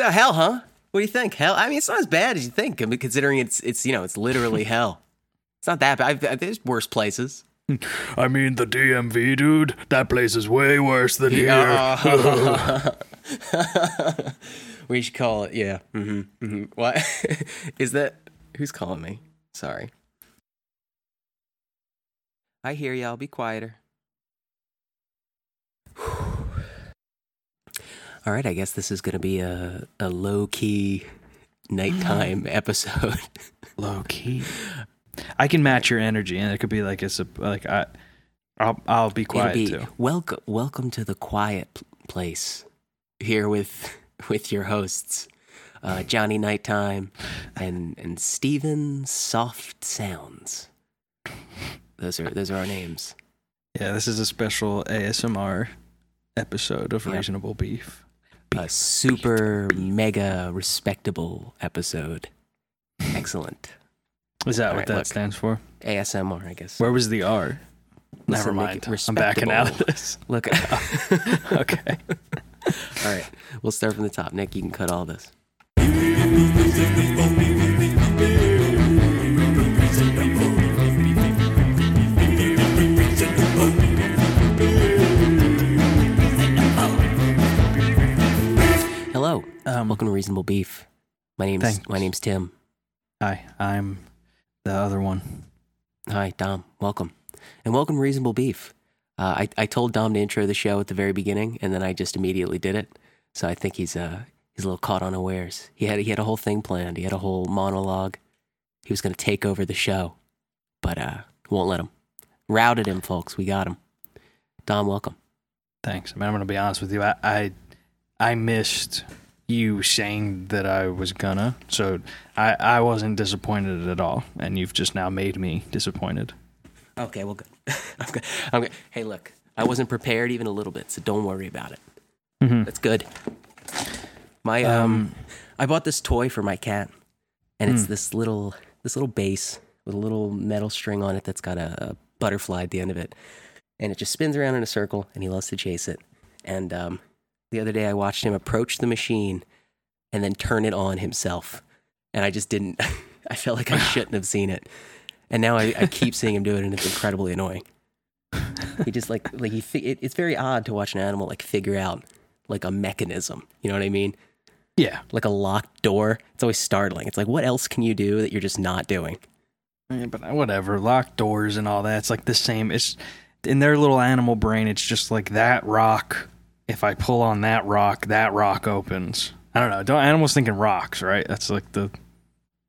So hell, huh? What do you think? Hell, I mean, it's not as bad as you think. I mean, considering it's it's you know it's literally hell. It's not that bad. I've, there's worse places. I mean, the DMV, dude. That place is way worse than here. We should call it. Yeah. hmm hmm What is that? Who's calling me? Sorry. I hear y'all. Be quieter. All right. I guess this is going to be a a low key nighttime episode. Low key. I can match your energy, and it could be like it's a like I, I'll I'll be quiet be too. welcome welcome to the quiet place here with with your hosts uh, Johnny Nighttime and and Steven Soft Sounds. Those are those are our names. Yeah, this is a special ASMR episode of Yep. Reasonable Beef. A super mega respectable episode. Excellent. Is that All what right, that look. stands for? ASMR, I guess. Where was the R? Never mind. I'm backing out of this. Look. Okay. all right. We'll start from the top. Nick, you can cut all this. Um, Welcome to Reasonable Beef. My name's Thanks. my name's Tim. hi, I'm the other one. Hi, Dom. Welcome. And welcome to Reasonable Beef. Uh, I, I told Dom to intro the show at the very beginning, and then I just immediately did it. So I think he's uh he's a little caught unawares. He had he had a whole thing planned. He had a whole monologue. He was going to take over the show, but uh won't let him. Routed him, folks. We got him. Dom, welcome. Thanks. I mean, I'm gonna be honest with you. I I, I missed you saying that I was gonna, so I I wasn't disappointed at all, and you've just now made me disappointed. Okay, well, good. I'm good. I'm good. Hey, look, I wasn't prepared even a little bit, so don't worry about it. Mhm. That's good. My um, Um, I bought this toy for my cat, and it's Hmm. this little this little base with a little metal string on it that's got a, a butterfly at the end of it, and it just spins around in a circle, and he loves to chase it. And um, the other day, I watched him approach the machine and then turn it on himself, and I just didn't. I felt like I shouldn't have seen it, and now I, I keep seeing him do it, and it's incredibly annoying. He just like like he. It, it's very odd to watch an animal like figure out like a mechanism. You know what I mean? yeah, like a locked door. It's always startling. It's like, what else can you do that you're just not doing? Yeah, but uh, whatever. Locked doors and all that. It's like the same. It's in their little animal brain. It's just like that rock. If I pull on that rock, that rock opens. I don't know. Don't animals thinking rocks, right? That's like the.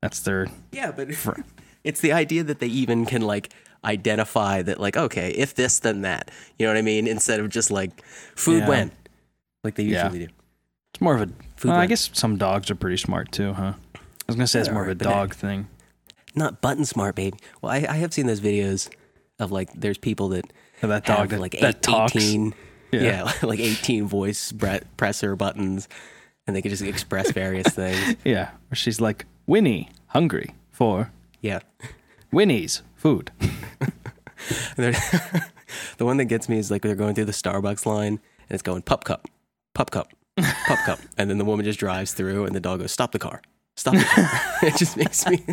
That's their. Yeah, but it's the idea that they even can like identify that, like, okay, if this, then that. You know what I mean? Instead of just like food Yeah. when, like they Yeah. usually do. It's more of a. Food well, I guess some dogs are pretty smart too, huh? I was gonna say it's more of a dog thing. Not button smart, baby. Well, I, I have seen those videos of like there's people that Yeah, that dog that, like that eight, talks. 18, Yeah. yeah. like 18 voice bre- presser buttons, and they can just express various things. Yeah, where she's like Winnie, hungry for Yeah. Winnie's food. The one that gets me is like they're going through the Starbucks line and it's going pup cup, pup cup, pup cup, and then the woman just drives through and the dog goes stop the car, stop the car. it just makes me.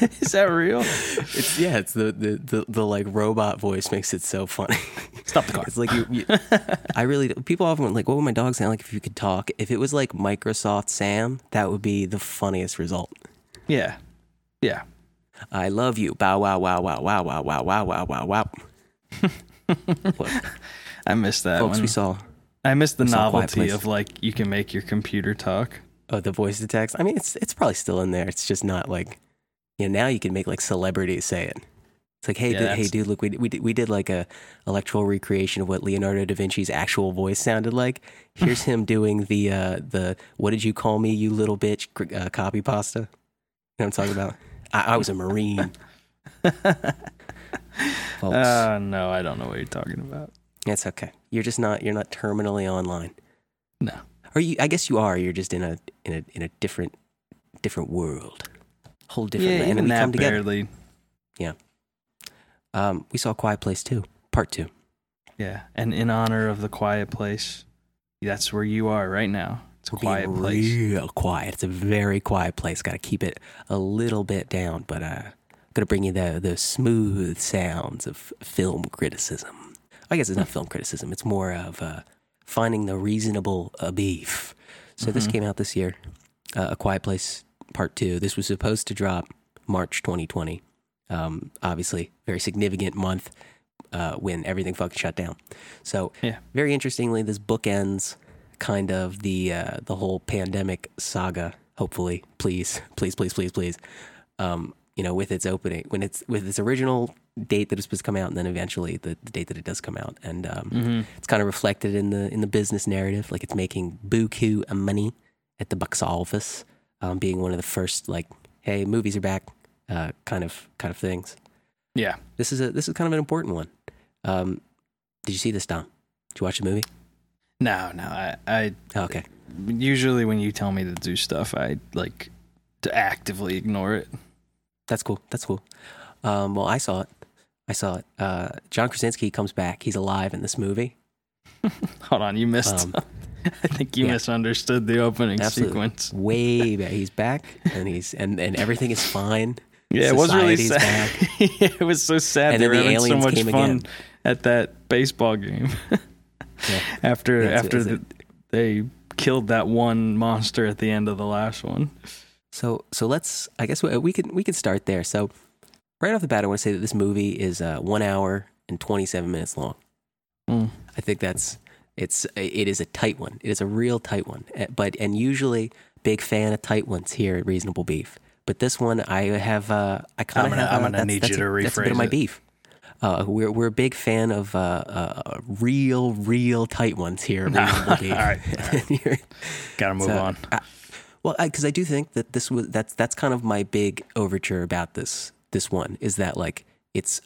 Is that real? It's yeah, it's the, the the the like robot voice makes it so funny. Stop the car. It's like you. you I really people often went like, what would my dog sound like if you could talk? If it was like Microsoft Sam, that would be the funniest result. Yeah, yeah. I love you. Bow wow wow wow wow wow wow wow wow wow wow. I missed that folks, one. we saw I missed the novelty of like you can make your computer talk. Oh, the voice to text. I mean, it's it's probably still in there. It's just not like, you know, now you can make like celebrities say it. It's like, hey, Yeah, dude, hey, dude, look, we we did, we did like a electoral recreation of what Leonardo da Vinci's actual voice sounded like. Here's him doing the uh the what did you call me, you little bitch, uh, copy pasta. You know what I'm talking about? I, I was a marine. Uh, no, I don't know what you're talking about. it's okay. You're just not you're not terminally online. No. Or you I guess you are. You're just in a in a in a different different world. Whole different yeah, land. even and we that come together. barely. Um we saw Quiet Place too, part 2. Yeah, and in honor of the quiet place, that's where you are right now. It's a quiet place. real quiet. It's a very quiet place. Got to keep it a little bit down, but uh, gonna bring you the the smooth sounds of film criticism. I guess it's not film criticism. It's more of uh, finding the reasonable uh, beef. So this came out this year, uh, A Quiet Place Part Two. This was supposed to drop March 2020. Um, obviously, very significant month uh, when everything fucking shut down. So Yeah. very interestingly, this bookends kind of the uh, the whole pandemic saga. Hopefully, please, please, please, please, please. Um, you know, with its opening, when it's with its original date that it's supposed to come out, and then eventually the, the date that it does come out, and um, it's kind of reflected in the in the business narrative, like it's making buku a money at the box office, um, being one of the first like, hey, movies are back, uh, kind of kind of things. Yeah. This is a this is kind of an important one. Um, did you see this, Dom? Did you watch the movie? No, no. I, I Oh, okay. usually when you tell me to do stuff, I like to actively ignore it. That's cool. That's cool. Um, well, I saw it. I saw it. Uh, John Krasinski comes back. He's alive in this movie. Hold on, you missed. Um, I think you yeah. misunderstood the opening Absolutely. sequence. Way back. He's back, and he's and, and everything is fine. Yeah, it was really sad. yeah, it was so sad. And they then were the having so aliens much came fun again. at that baseball game. Yeah. after Yeah, after the, they killed that one monster at the end of the last one. So so let's. I guess we, we can we can start there. So right off the bat, I want to say that this movie is uh, one hour and twenty seven minutes long. Mm. I think that's it's it is a tight one. It is a real tight one. Uh, But and usually big fan of tight ones here at Reasonable Beef. But this one I have uh, I kind I'm of gonna- have I'm uh, gonna need that's you a- to That's a bit of my it. beef. Uh, we're we're a big fan of uh, uh, real real tight ones here at Reasonable Beef. All right, Gotta move so, on. I- well, because I, do think that this was that's that's kind of my big overture about this this one is that like it's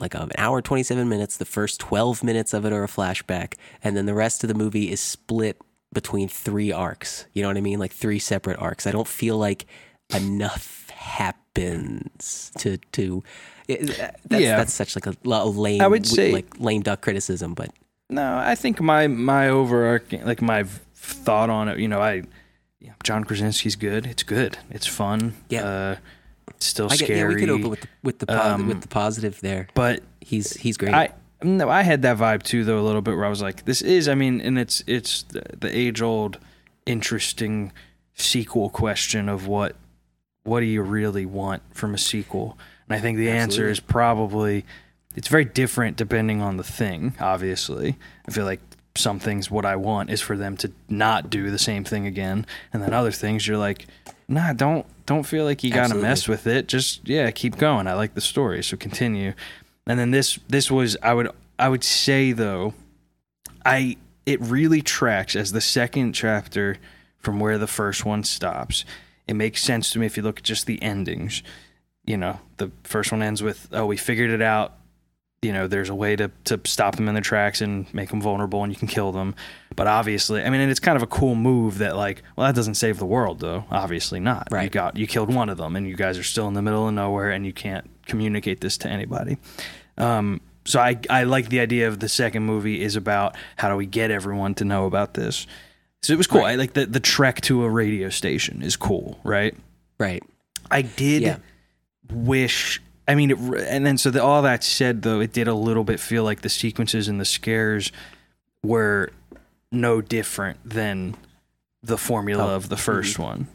like an hour twenty seven minutes. The first twelve minutes of it are a flashback, and then the rest of the movie is split between three arcs. You know what I mean? Like three separate arcs. I don't feel like enough happens to to. it- that's, Yeah. that's such like a, a lame. I would say- like lame duck criticism, but No, I think my my overarching like my thought on it. You know, I yeah, John Krasinski's good. It's good. It's fun. Yeah. uh, still I get scary. yeah. We could open with the with the po- Um, with the positive there. but He's he's great. I no, I had that vibe too, though a little bit where I was like, this is. I mean, and it's it's the, the age old, interesting sequel question of what what do you really want from a sequel? And I think the answer is probably it's very different depending on the thing. Obviously, I feel like some things what I want is for them to not do the same thing again, and then other things you're like, nah, don't don't feel like you got to mess with it. Just yeah, keep going. I like the story, so continue. And then this this was I would I would say though, I it really tracks as the second chapter from where the first one stops. It makes sense to me if you look at just the endings. You know, the first one ends with, "Oh, we figured it out. You know, there's a way to to stop them in their tracks and make them vulnerable, and you can kill them." But obviously, I mean, and it's kind of a cool move that, like, well, that doesn't save the world, though. Obviously not. right You got you killed one of them, and you guys are still in the middle of nowhere, and you can't communicate this to anybody. Um, so I I like the idea of the second movie is about how do we get everyone to know about this. So it was cool. Right. I like the the trek to a radio station is cool, right? right. I did Yeah. wish. I mean, it, and then so the, all that said, though, it did a little bit feel like the sequences and the scares were no different than the formula Oh, of the 1st mm-hmm. one,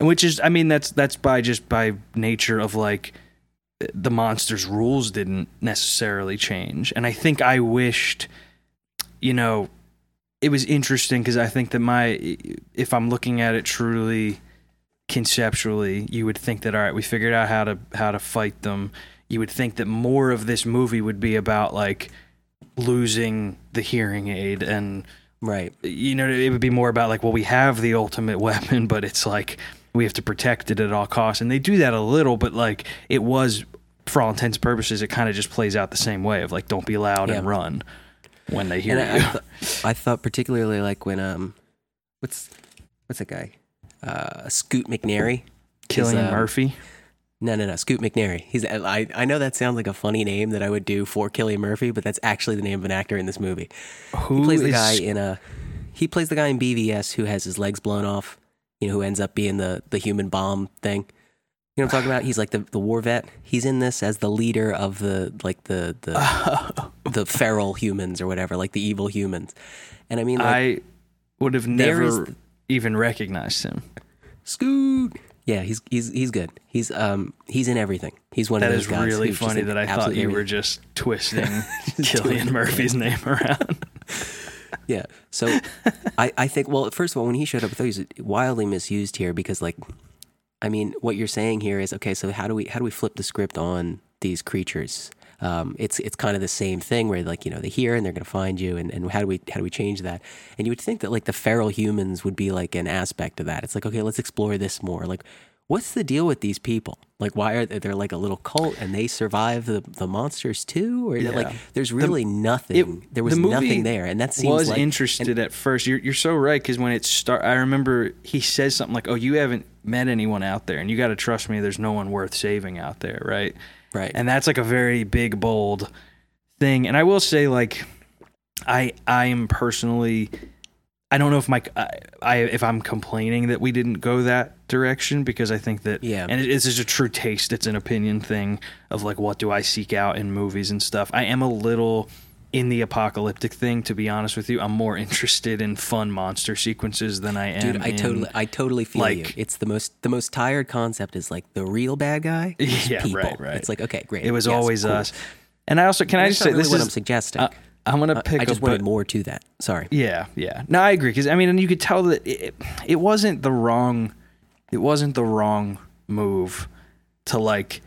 which is, I mean, that's that's by just by nature of like the monsters' rules didn't necessarily change, and I think I wished, you know, it was interesting because I think that my if I'm looking at it truly conceptually, you would think that all right, we figured out how to how to fight them. You would think that more of this movie would be about like losing the hearing aid and Right. you know it would be more about like well we have the ultimate weapon but it's like we have to protect it at all costs and they do that a little but like it was for all intents and purposes it kind of just plays out the same way of like don't be loud and run when they hear And I, I, th- I thought particularly like when um, what's what's that guy? Uh, Scoot McNairy. Cillian um, murphy No, no, no. Scoot McNairy. He's. I. I know that sounds like a funny name that I would do for Cillian Murphy, but that's actually the name of an actor in this movie. who He plays the guy in a. he plays the guy in BVS who has his legs blown off. You know, who ends up being the the human bomb thing. You know what I'm talking about? He's like the, the war vet. He's in this as the leader of the like the the the feral humans or whatever, like the evil humans. And I mean, like, I would have there is never even recognized him. Scoot. Yeah, he's he's he's good. He's um he's in everything. He's one That of those is guys really who's funny that I thought you were just twisting Cillian. Murphy's name around. Yeah. So I, I think, well, first of all, when he showed up, I thought he was wildly misused here because, like, I mean, what you're saying here is okay. So how do we how do we flip the script on these creatures? Um, it's it's kind of the same thing where like you know they're here and they're going to find you and, and how do we how do we change that? And you would think that like the feral humans would be like an aspect of that. It's like okay, let's explore this more. Like, what's the deal with these people? Like, why are they, they're like a little cult and they survive the, the monsters too? Or like, there's really nothing. there was the nothing there, and that seems was like interested at first. You're you're so right because when it start, I remember he says something like, "Oh, you haven't met anyone out there, and you got to trust me. There's no one worth saving out there, right?" Right. And that's like a very big, bold thing. And I will say, like, I I am personally, I don't know if my I, I if I'm complaining that we didn't go that direction because I think that Yeah. and it, it's just a true taste. It's an opinion thing of like what do I seek out in movies and stuff. I am a little in the apocalyptic thing to be honest with you. I'm more interested in fun monster sequences than I am. Dude, I in- totally, I totally feel you. like- It's the most, the most tired concept is like the real bad guy. Yeah, people. right, right. It's like okay, great. It was yes, always cool. us. And I also can I just say really this what is what I'm suggesting. I, I'm gonna I- pick I just wanted more to that. Sorry. Yeah, yeah. No, I agree because I mean, and you could tell that it, it wasn't the wrong, it wasn't the wrong move to like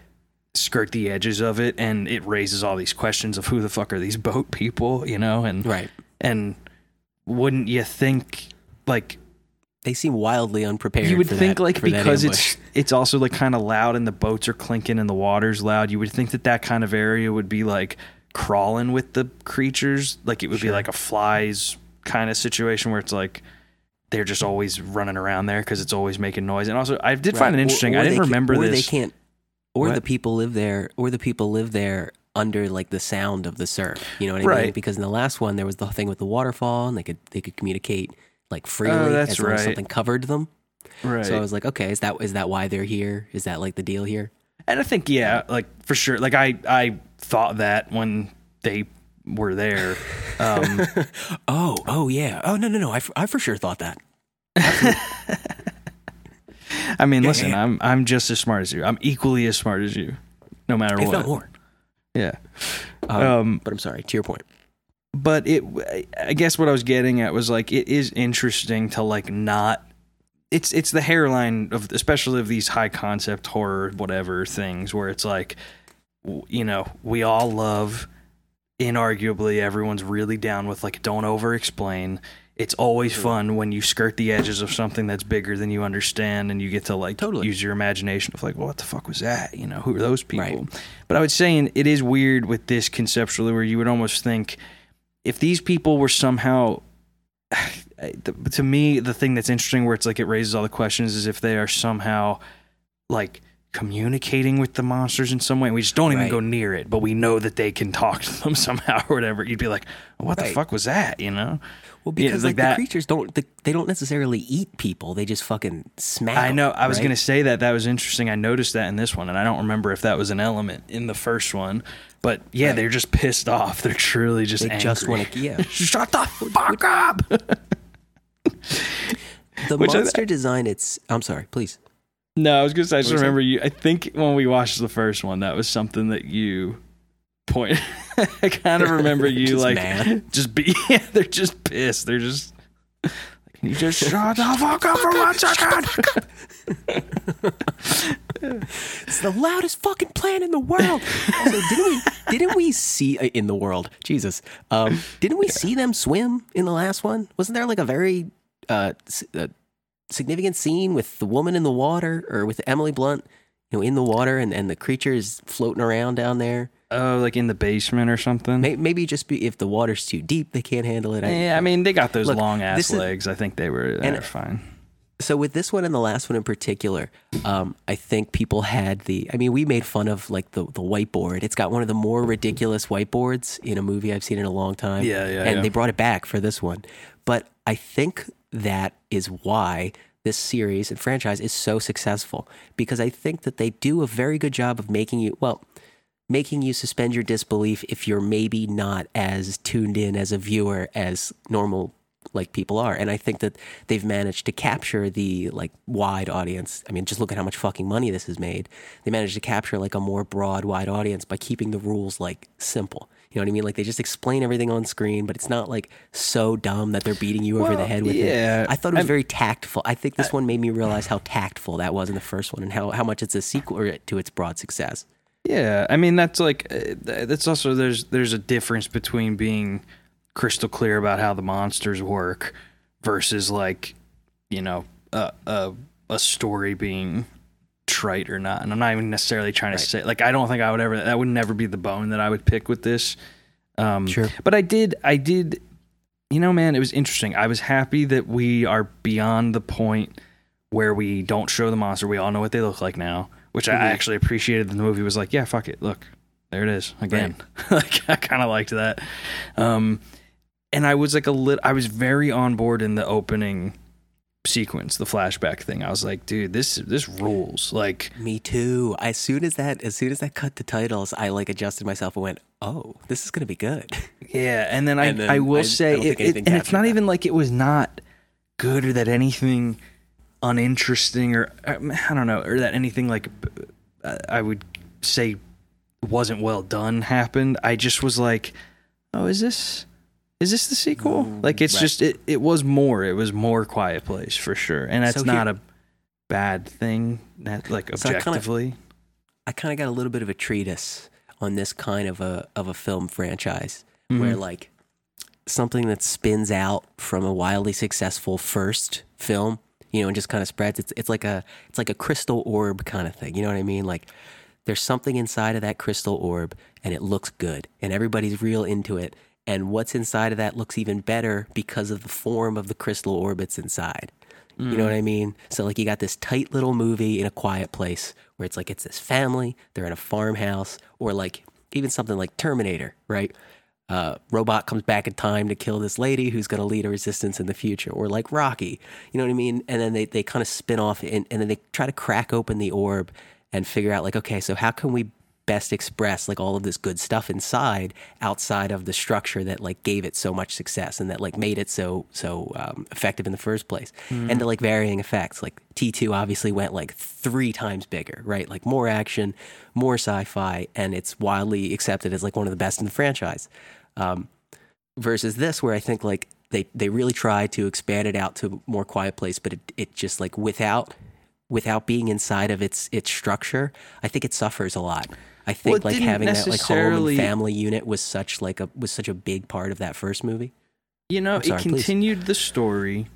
skirt the edges of it, and it raises all these questions of who the fuck are these boat people, you know, and Right. and wouldn't you think like They seem wildly unprepared. you would think that- like because it's it's also like kind of loud and the boats are clinking and the water's loud you would think that that kind of area would be like crawling with the creatures like it would be like a flies kind of situation where it's like they're just always running around there because it's always making noise and also i did find it interesting or i didn't remember or this They can't. Or What? the people live there. Or the people live there under like the sound of the surf. You know what I mean? Right. Because in the last one there was the thing with the waterfall, and they could they could communicate like freely Oh, that's as long as right. something covered them. right So I was like, okay, is that is that why they're here? Is that like the deal here? and i think yeah like for sure like i i thought that when they were there um Oh, oh yeah. Oh no, no, no. I, f- I for sure thought that. i mean listen i'm i'm just as smart as you i'm equally as smart as you no matter If what not more. yeah Um, um but I'm sorry. To your point. but it i guess what i was getting at was like it is interesting to like not it's it's the hairline of especially of these high concept horror whatever things where it's like you know we all love inarguably everyone's really down with like don't over explain it's always fun when you skirt the edges of something that's bigger than you understand and you get to like Totally. use your imagination of like well, what the fuck was that you know who are those people Right. but i would say it is weird with this conceptually where you would almost think if these people were somehow eh, to me the thing that's interesting where it's like it raises all the questions is if they are somehow like communicating with the monsters in some way and we just don't even Right. go near it but we know that they can talk to them somehow or whatever you'd be like what the fuck was that you know Well, Yeah, because like like, that- the creatures don't they, they don't necessarily eat people. They just fucking smack. I know. I was right? to say that. That was interesting. I noticed that in this one, and I don't remember if that was an element in the first one. But yeah, Right. they're just pissed off. They're truly just They angry. just want to. Yeah. shut the fuck up. The Which I- monster design. It's. I'm sorry. Please. no, I was going to say. I just remember you. I think when we watched the first one, that was something that you point. I kind of remember you Just like mad. just be. Yeah, they're just pissed. They're just. Can you just shut the fuck up for one second? It's the loudest fucking plant in the world. also, didn't we? Didn't we see uh, in the world? Jesus. Um, didn't we see them swim in the last one? Wasn't there like a very uh, s- uh, significant scene with the woman in the water, or with Emily Blunt, you know, in the water, and and the creatures floating around down there? Oh, like in the basement or something. May- Maybe just be if the water's too deep, they can't handle it. I- Yeah, I mean they got those Look, long ass this is- legs. I think they were And- they're fine. so with this one and the last one in particular, um, I think people had the. I mean, we made fun of like the the whiteboard. It's got one of the more ridiculous whiteboards in a movie I've seen in a long time. Yeah, yeah, And yeah. they brought it back for this one, but I think that is why this series and franchise is so successful because I think that they do a very good job of making you, well, making you suspend your disbelief if you're maybe not as tuned in as a viewer as normal like people are. And i think that they've managed to capture the like wide audience. I mean just look at how much fucking money this has made. They managed to capture like a more broad wide audience by keeping the rules like simple. You know what i mean? Like they just explain everything on screen but it's not like so dumb that they're beating you over the head with yeah. it i thought it was I'm- very tactful. I think this one made me realize how tactful that was in the first one and how, how much it's a sequel to its broad success Yeah, I mean that's like uh, that's also there's there's a difference between being crystal clear about how the monsters work versus like you know a a, a story being trite or not. And I'm not even necessarily trying to say like I don't think I would ever that would never be the bone that I would pick with this. Um, Sure. but I did I did you know man it was interesting. I was happy that we are beyond the point where we don't show the monster. We all know what they look like now, which I Mhm. actually appreciated. The movie was like, yeah, fuck it, look, there it is again. like I kind of liked that. Um, and I was like a lit. I was very on board in the opening sequence, the flashback thing. I was like, dude, this this rules. Like, Me too. As soon as that, as soon as that cut the titles, I like adjusted myself and went, "Oh, this is gonna be good." yeah. And then I And then I will I- I say, don't it, it- and it's not that. even like it was not good or that anything uninteresting or um, I don't know or that anything like uh, I would say wasn't well done happened. I just was like, oh, is this is this the sequel? Mm, like it's right. just it it was more. It was more Quiet Place for sure, and that's So not here- a bad thing. That like So I objectively. Kind of got a little bit of a treatise on this kind of a of a film franchise Mhm. where like something that spins out from a wildly successful first film, you know, and just kind of spreads. It's it's like a it's like a crystal orb kind of thing. You know what I mean? Like there's something inside of that crystal orb and it looks good and everybody's real into it. And what's inside of that looks even better because of the form of the crystal orb it's inside. You know what hmm. I mean? So like you got this tight little movie in a quiet place where it's like it's this family, they're in a farmhouse, or like even something like Terminator, right? Uh, robot comes back in time to kill this lady who's going to lead a resistance in the future, or like Rocky, you know what I mean? And then they, they kind of spin off and, and then they try to crack open the orb and figure out like, okay, so how can we best express like all of this good stuff inside outside of the structure that like gave it so much success and that like made it so so um, effective in the first place? And the like varying effects like t2 obviously went like three times bigger right? Like more action more sci-fi and it's wildly accepted as like one of the best in the franchise um, versus this where i think like they they really try to expand it out to a more quiet place but it, it just like without without being inside of its its structure i think it suffers a lot i think it like having that like home and family unit was such like a was such a big part of that first movie You know, sorry, it please. continued the story,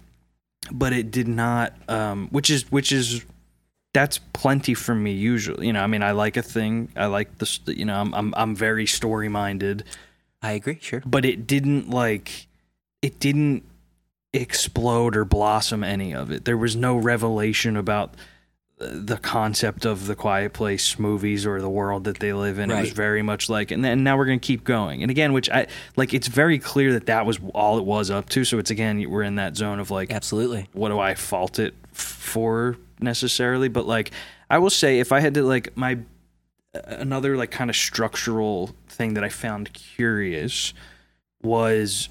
but it did not. Um, which is which is that's plenty for me usually. You know, I mean, I like a thing. I like the. You know, I'm I'm I'm very story minded, i agree sure. But it didn't like it didn't explode or blossom any of it. There was no revelation about uh, the concept of the quiet place movies or the world that they live in. It was very much like and then now we're going to keep going. And again which i like it's very clear that that was all it was up to. So it's again we're in that zone of like absolutely. what do i fault it for necessarily? But like i will say if i had to like my another like kind of structural thing that i found curious was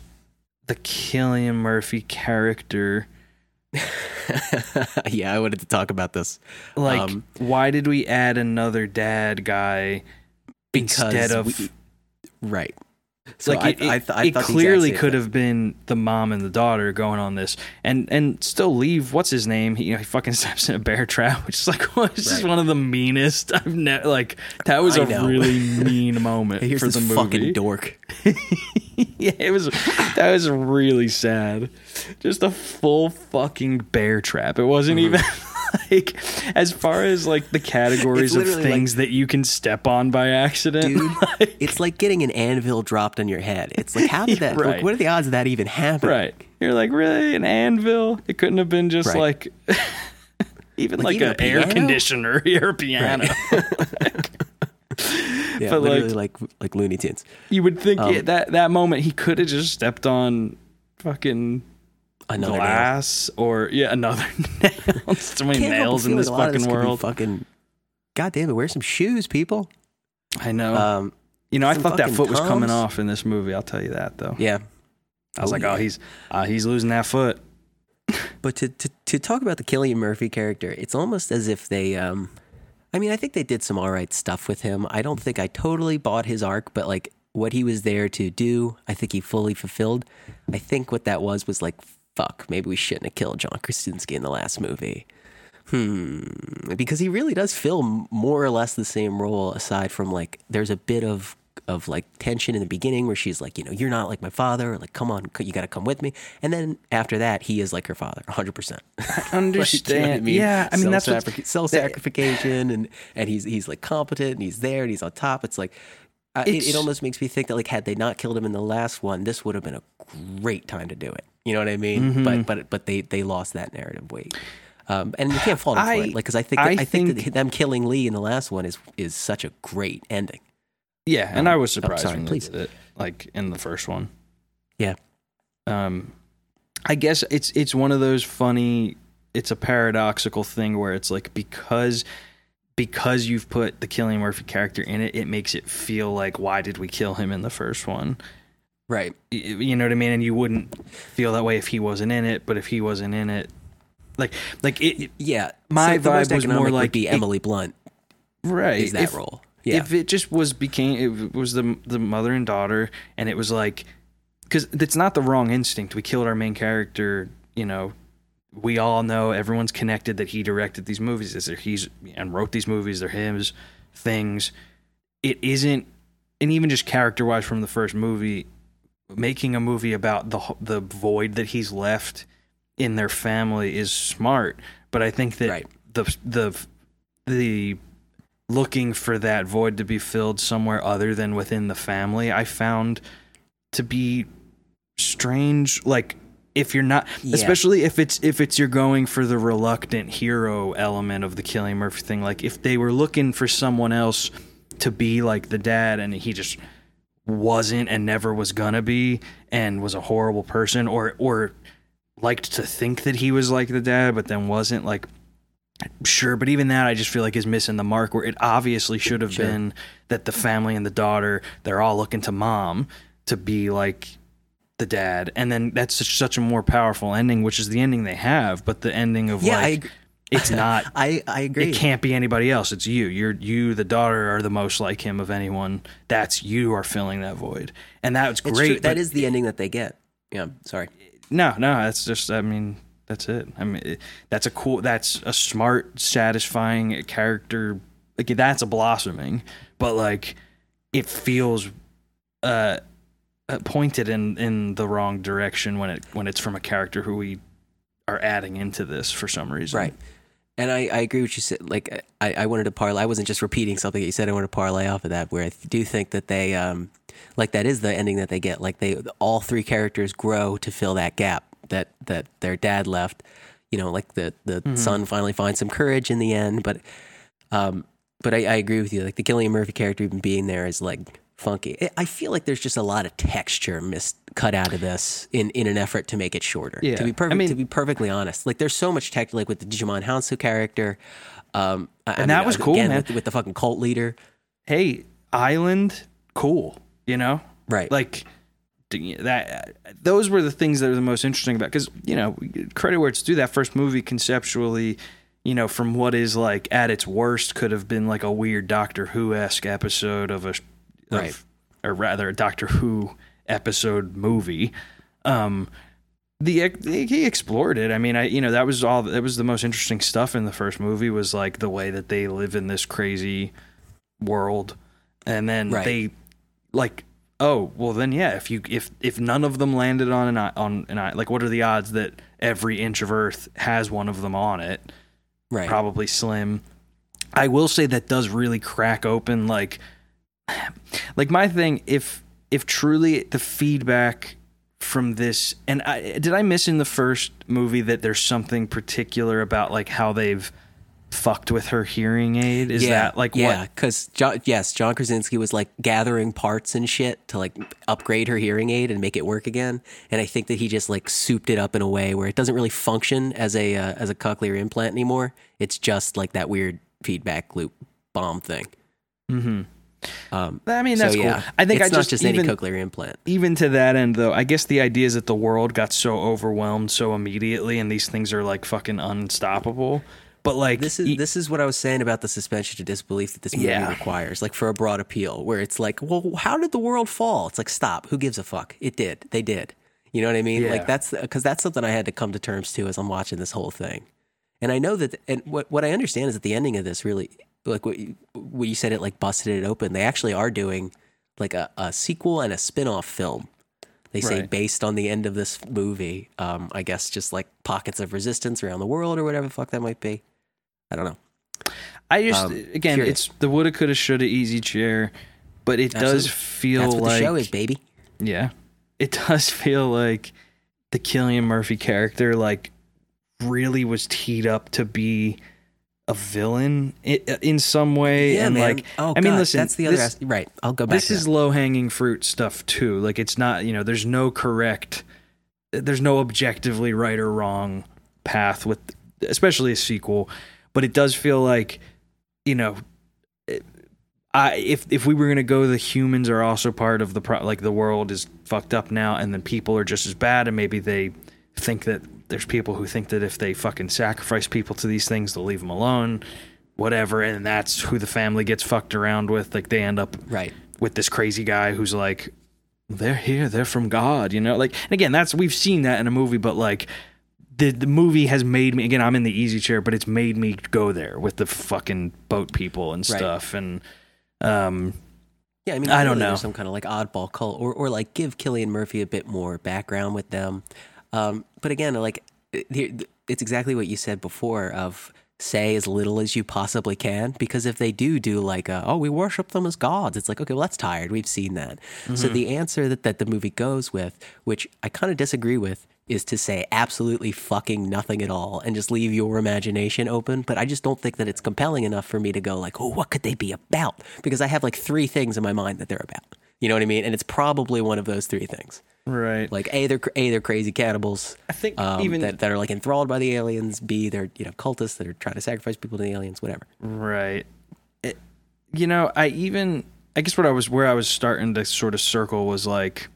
the Cillian Murphy character. Yeah i wanted to talk about this. Like Um, why did we add another dad guy instead of we- right so like I, it, I, it, th- I it clearly could have been the mom and the daughter going on this and and still leave what's his name? He, you know he fucking steps in a bear trap which is like it's just Right. one of the meanest i've never like that was a really mean moment here's for this the movie. fucking dork. Yeah it was that was really sad. Just a full fucking bear trap. It wasn't Mm-hmm. even like as far as like the categories of literally like- things that you can step on by accident dude like- it's like getting an anvil dropped on your head it's like how did that Right. like, what are the odds of that even happen Right. You're like, really? An anvil? It couldn't have been just Right. like even Like like, even an a air conditioner or a piano. yeah but, literally like like looney tunes you would think Um, yeah, that that moment he could have just stepped on fucking Another nail. or yeah, another nail. so many Can't nails in this like a lot of fucking be world. Fucking, God damn it! Wear some shoes, people. I know. Um, you know, I thought that foot was coming off in this movie. I'll tell you that though. yeah, I was Oh, like, yeah. oh, he's uh, he's losing that foot. But to, to to talk about the Cillian Murphy character, it's almost as if they um I mean, I think they did some all right stuff with him. I don't think I totally bought his arc, but like what he was there to do, I think he fully fulfilled. I think what that was was like fuck, maybe we shouldn't have killed John Krasinski in the last movie. Hmm, because he really does fill more or less the same role aside from like there's a bit of of like tension in the beginning where she's like, you know, you're not like my father, or like come on, you got to come with me. And then after that, he is like her father, 100%. Understand? Yeah, I mean that's what, self sacrification, and and he's he's like competent, and he's there, and he's on top. It's like uh, it, it almost makes me think that like had they not killed him in the last one, this would have been a great time to do it. You know what I mean? Mm-hmm. But but but they they lost that narrative weight. Um, and you can't fault them for it, like because I think I that, I, think, think- that them killing Lee in the last one is is such a great ending. yeah, and I was surprised sorry, when please. it, like in the first one. Yeah. Um, I guess it's it's one of those funny. It's a paradoxical thing where it's like because because you've put the Cillian Murphy character in it, it makes it feel like why did we kill him in the first one? Right. You know what I mean? And you wouldn't feel that way if he wasn't in it, but if he wasn't in it, like like it Yeah. My So vibe was more like be it- Emily Blunt right is that if- role. Yeah. If it just was became it was the the mother and daughter, and it was like, because it's not the wrong instinct. We killed our main character. You know, we all know everyone's connected that he directed these movies. Is he's and wrote these movies. They're his things. It isn't, and even just character wise from the first movie, making a movie about the the void that he's left in their family is smart. But I think that Right. the the the looking for that void to be filled somewhere other than within the family, I found to be strange. Like if you're not, Yeah. especially if it's if it's you're going for the reluctant hero element of the Cillian Murphy thing. Like if they were looking for someone else to be like the dad, and he just wasn't and never was gonna be, and was a horrible person, or or liked to think that he was like the dad, but then wasn't like sure but even that i just feel like is missing the mark where it obviously should have Sure. been that the family and the daughter they're all looking to mom to be like the dad and then that's such, such a more powerful ending which is the ending they have but the ending of Yeah, like it's not I, I agree. it can't be anybody else it's you you're you the daughter are the most like him of anyone that's you are filling that void and that's great. That is the ending that they get. Yeah. Sorry. no, no, that's just. I mean, that's it. I mean, it, that's a cool. That's a smart, satisfying character. Like that's a blossoming, but like it feels uh pointed in in the wrong direction when it when it's from a character who we are adding into this for some reason. Right. And I, I agree with what you said. Like I, I wanted to parlay. I wasn't just repeating something that you said. I wanted to parlay off of that. Where I do think that they, um, like that is the ending that they get. Like they, all three characters grow to fill that gap that that their dad left. You know, like the the son finally finds some courage in the end. But, um, but I, I agree with you. Like the Cillian Murphy character even being there is like funky. I- I feel like there's just a lot of texture missed cut out of this in, in an effort to make it shorter. Yeah. To be I perfect, mean- to be perfectly honest, like there's so much tech, like with the Djimon Hounsou character, um, I- I And that mean, was uh, cool, again, man. With, with the fucking cult leader, Hey, Island, cool. You know, right? like that those were the things that are the most interesting about because you know credit where it's due that first movie conceptually you know from what is like at its worst could have been like a weird doctor who-esque episode of a of, Right. or rather a doctor who episode movie um the he explored it i mean i you know that was all that was the most interesting stuff in the first movie was like the way that they live in this crazy world and then Right. they like oh well then yeah if you if if none of them landed on an on an i like what are the odds that every inch of earth has one of them on it right. probably slim i will say that does really crack open like like my thing if if truly the feedback from this and I, did i miss in the first movie that there's something particular about like how they've fucked with her hearing aid? Is that like yeah? what? Because John, yes, John Krasinski was like gathering parts and shit to like upgrade her hearing aid and make it work again. And I think that he just like souped it up in a way where it doesn't really function as a uh, as a cochlear implant anymore. It's just like that weird feedback loop bomb thing. Mm-hmm. Um, I mean, that's so, cool. yeah, I think it's I not just, just even, any cochlear implant. even to that end though, I guess the idea is that the world got so overwhelmed so immediately, and these things are like fucking unstoppable. But like This is e- this is what I was saying about the suspension of disbelief that this movie Yeah. requires, like for a broad appeal, where it's like, well, how did the world fall? It's like, stop. Who gives a fuck? It did. They did. You know what I mean? Yeah. Like that's because that's something I had to come to terms to as I'm watching this whole thing. And I know that, and what what I understand is that the ending of this really, like what you, what you said, it like busted it open. They actually are doing like a, a sequel and a spin off film. They say Right. based on the end of this movie. Um, I guess just like pockets of resistance around the world or whatever the fuck that might be. I don't know. I just um, again, curious. it's the woulda, coulda, shoulda, easy chair, but it does feel That's what like the show is, baby. Yeah. It does feel like the Cillian Murphy character like really was teed up to be a villain in some way and like oh, I mean God, listen that's the other this, right. I'll go back. this is low hanging fruit stuff too. Like it's not, you know, there's no correct there's no objectively right or wrong path with especially a sequel, but it does feel like, you know, I if if we were gonna go, the humans are also part of the pro- like the world is fucked up now, and then people are just as bad, and maybe they think that there's people who think that if they fucking sacrifice people to these things, they'll leave them alone, whatever, and that's who the family gets fucked around with. Like they end up right. with this crazy guy who's like, they're here, they're from God, you know. Like, and again, that's we've seen that in a movie, but like. The, the movie has made me again. I'm in the easy chair, but it's made me go there with the fucking boat people and Right. stuff. And um, Yeah, I mean, I don't know. Some kind of like oddball cult, or or like give Cillian Murphy a bit more background with them. Um, but again, like it's exactly what you said before of say as little as you possibly can because if they do do like a, oh we worship them as gods it's like okay well that's tired. We've seen that. So Mm-hmm. the answer that, that the movie goes with which i kind of disagree with is to say absolutely fucking nothing at all and just leave your imagination open. But i just don't think that it's compelling enough for me to go like oh what could they be about? Because i have like three things in my mind that they're about. You know what i mean? And it's probably one of those three things right. like a they're a they're crazy cannibals I think um, even that, that are like enthralled by the aliens b they're you know cultists that are trying to sacrifice people to the aliens whatever right. It- you know, I even I guess what I was where I was starting to sort of circle was like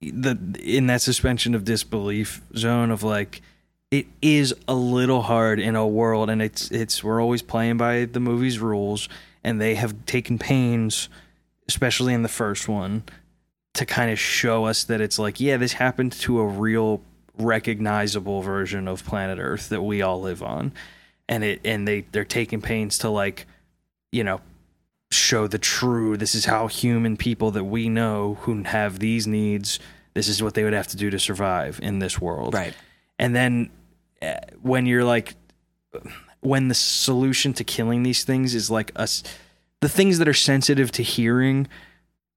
the in that suspension of disbelief zone of like it is a little hard in a world and it's it's we're always playing by the movie's rules and they have taken pains especially in the first one to kind of show us that it's like yeah this happened to a real recognizable version of planet earth that we all live on. And it and they they're taking pains to like you know show the true this is how human people that we know who have these needs this is what they would have to do to survive in this world. Right. And then uh, when you're like when the solution to killing these things is like us the things that are sensitive to hearing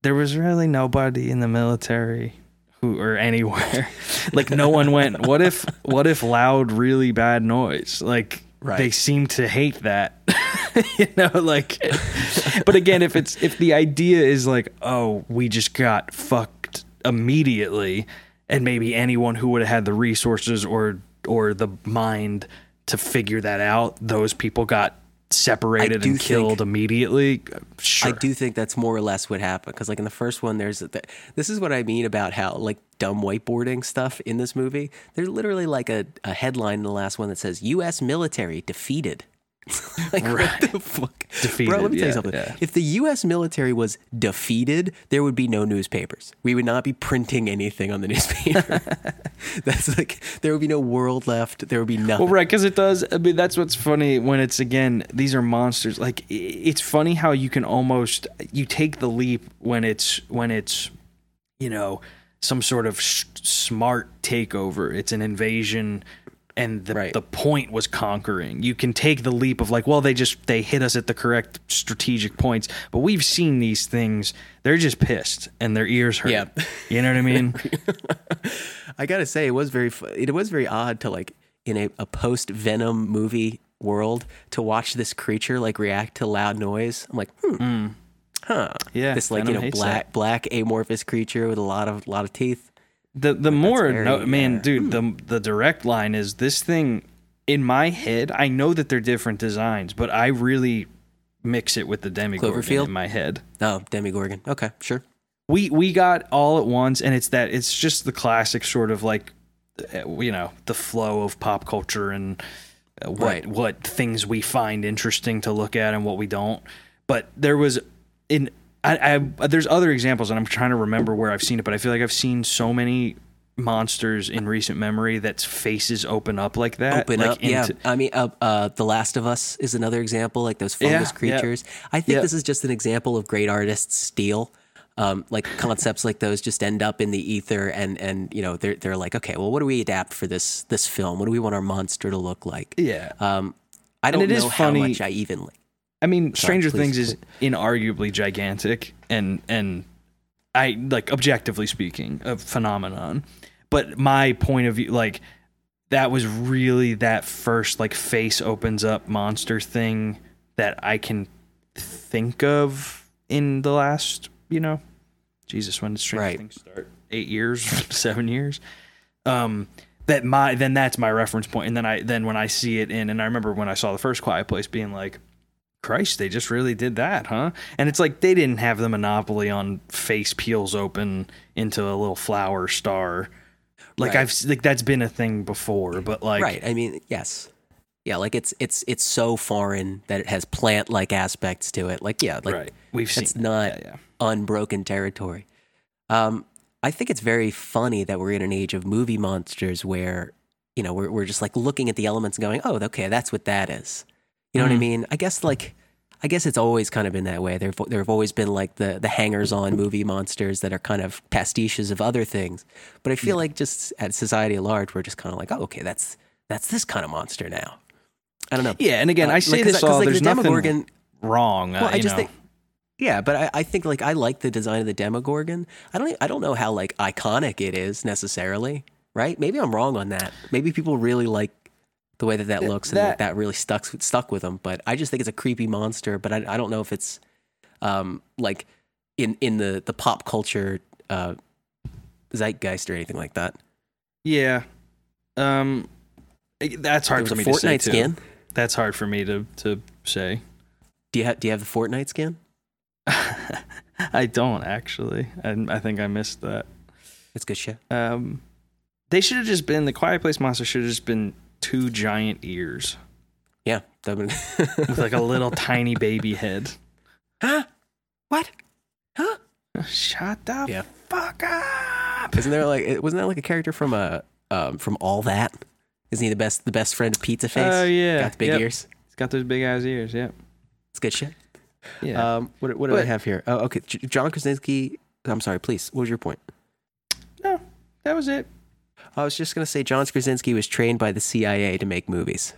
there was really nobody in the military who or anywhere. Like no one went what if what if loud really bad noise? Like Right. they seem to hate that. You know like but again if it's if the idea is like oh we just got fucked immediately and maybe anyone who would have had the resources or or the mind to figure that out those people got separated and killed think- immediately sure I do think that's more or less what happened because, like in the first one, there's the, this is what I mean about how like dumb whiteboarding stuff in this movie. There's literally like a, a headline in the last one that says "U.S. military defeated." like what the fuck, Defeated, Bro, let me tell you something. yeah. If the U.S. military was defeated, there would be no newspapers. We would not be printing anything on the newspaper. that's like there would be no world left. There would be nothing. Well, right, because it does. I mean, that's what's funny when it's again. These are monsters. Like it's funny how you can almost you take the leap when it's when it's you know some sort of sh- smart takeover. It's an invasion, and the Right. the point was conquering. You can take the leap of like, well, they just they hit us at the correct strategic points. But we've seen these things. They're just pissed and their ears hurt. Yeah. you know what I mean. I gotta say, it was very it was very odd to like in a, a post Venom movie world to watch this creature like react to loud noise. I'm like, hmm, huh? Yeah, this like you know black that. black amorphous creature with a lot of lot of teeth. The the more very, no, man, dude, the the direct line is this thing in my head. I know that they're different designs, but I really mix it with the Demogorgon in my head. Oh, Demogorgon. Okay, sure. We we got all at once, and it's that it's just the classic sort of like uh, you know the flow of pop culture and uh, what Right. what things we find interesting to look at and what we don't. But there was in I, I there's other examples, and I'm trying to remember where I've seen it, but I feel like I've seen so many monsters in recent memory that faces open up like that. Open like up, yeah. I mean, uh, uh, The Last of Us is another example, like those fungus Yeah, yeah. creatures. I think Yeah. this is just an example of great artists steal. Um, like concepts like those just end up in the ether, and and you know they're they're like, okay, well, what do we adapt for this this film? What do we want our monster to look like? Yeah. Um, I don't it know is how funny- much I even like. I mean, Stranger please, Things is inarguably gigantic and and I like objectively speaking a phenomenon. But my point of view, like that was really that first like face opens up monster thing that I can think of in the last, you know, Jesus, when did Stranger Right. Things start? Eight years, seven years. Um, that my then that's my reference point, and then I then when I see it in, and I remember when I saw the first Quiet Place, being like, Christ, they just really did that, huh? And it's like they didn't have the monopoly on face peels open into a little flower star. Like Right. I've like that's been a thing before, but like right. I mean, yes. Yeah, like it's it's it's so foreign that it has plant like aspects to it. Like yeah, like right. We've seen it's not yeah, yeah. unbroken territory. Um, I think it's very funny that we're in an age of movie monsters where, you know, we're, we're just like looking at the elements and going, oh, okay, that's what that is. You know what I Mhm. mean? I guess like, I guess it's always kind of been that way. There, there have always been like the the hangers on movie monsters that are kind of pastiches of other things. But I feel like just at society at large, we're just kind of like, oh, okay, that's that's this kind of monster now. I don't know. Yeah, and again, Uh, I say like, this all. like, there's the nothing Demogorgon, wrong. uh, well, I just know. think, yeah, but I, I think like I like the design of the Demogorgon. I don't, I don't know how like iconic it is necessarily, right? Maybe I'm wrong on that. Maybe people really like the way that that Th- looks and like, that- that really stuck stuck with them. But I just think it's a creepy monster. But I, I don't know if it's um like in in the the pop culture uh zeitgeist or anything like that. Yeah. Um, that's hard for me a to say Fortnite too. skin. That's hard for me to to say. Do you have Do you have the Fortnite skin? I don't actually. I, I think I missed that. It's good shit. Um, they should have just been the Quiet Place monster. Should have just been two giant ears Yeah. that would- with like a little tiny baby head. huh? What? Huh? Shut the Yeah. fuck up. Isn't there like wasn't that like a character from a um from All That? Isn't he the best the best friend of Pizza Face? Oh yeah, got the big Yep. ears. He's got those big ass ears. Yep. It's good shit. Yeah. Um, what what do I have here? Oh, okay. John Krasinski. I'm sorry. Please. What was your point? no, that was it. I was just gonna say John Krasinski was trained by the CIA to make movies.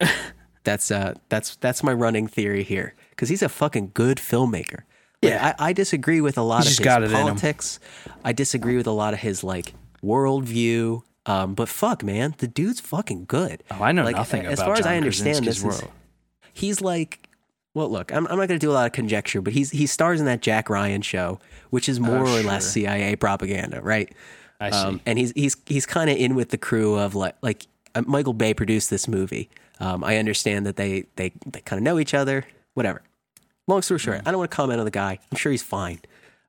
that's uh that's that's my running theory here because he's a fucking good filmmaker. Like, Yeah. I, I disagree with a lot He's of his it politics. I disagree with a lot of his like worldview. Um, but fuck, man, the dude's fucking good. Oh, I know Like, nothing as far as I understand, Krasinski's this is- he's like well look i'm, I'm not going to do a lot of conjecture but he's he stars in that jack ryan show which is more or less cia propaganda right I see. um, and he's he's he's kind of in with the crew of like like uh, michael bay produced this movie um, i understand that they they, they kind of know each other whatever long story short i don't want to comment on the guy i'm sure he's fine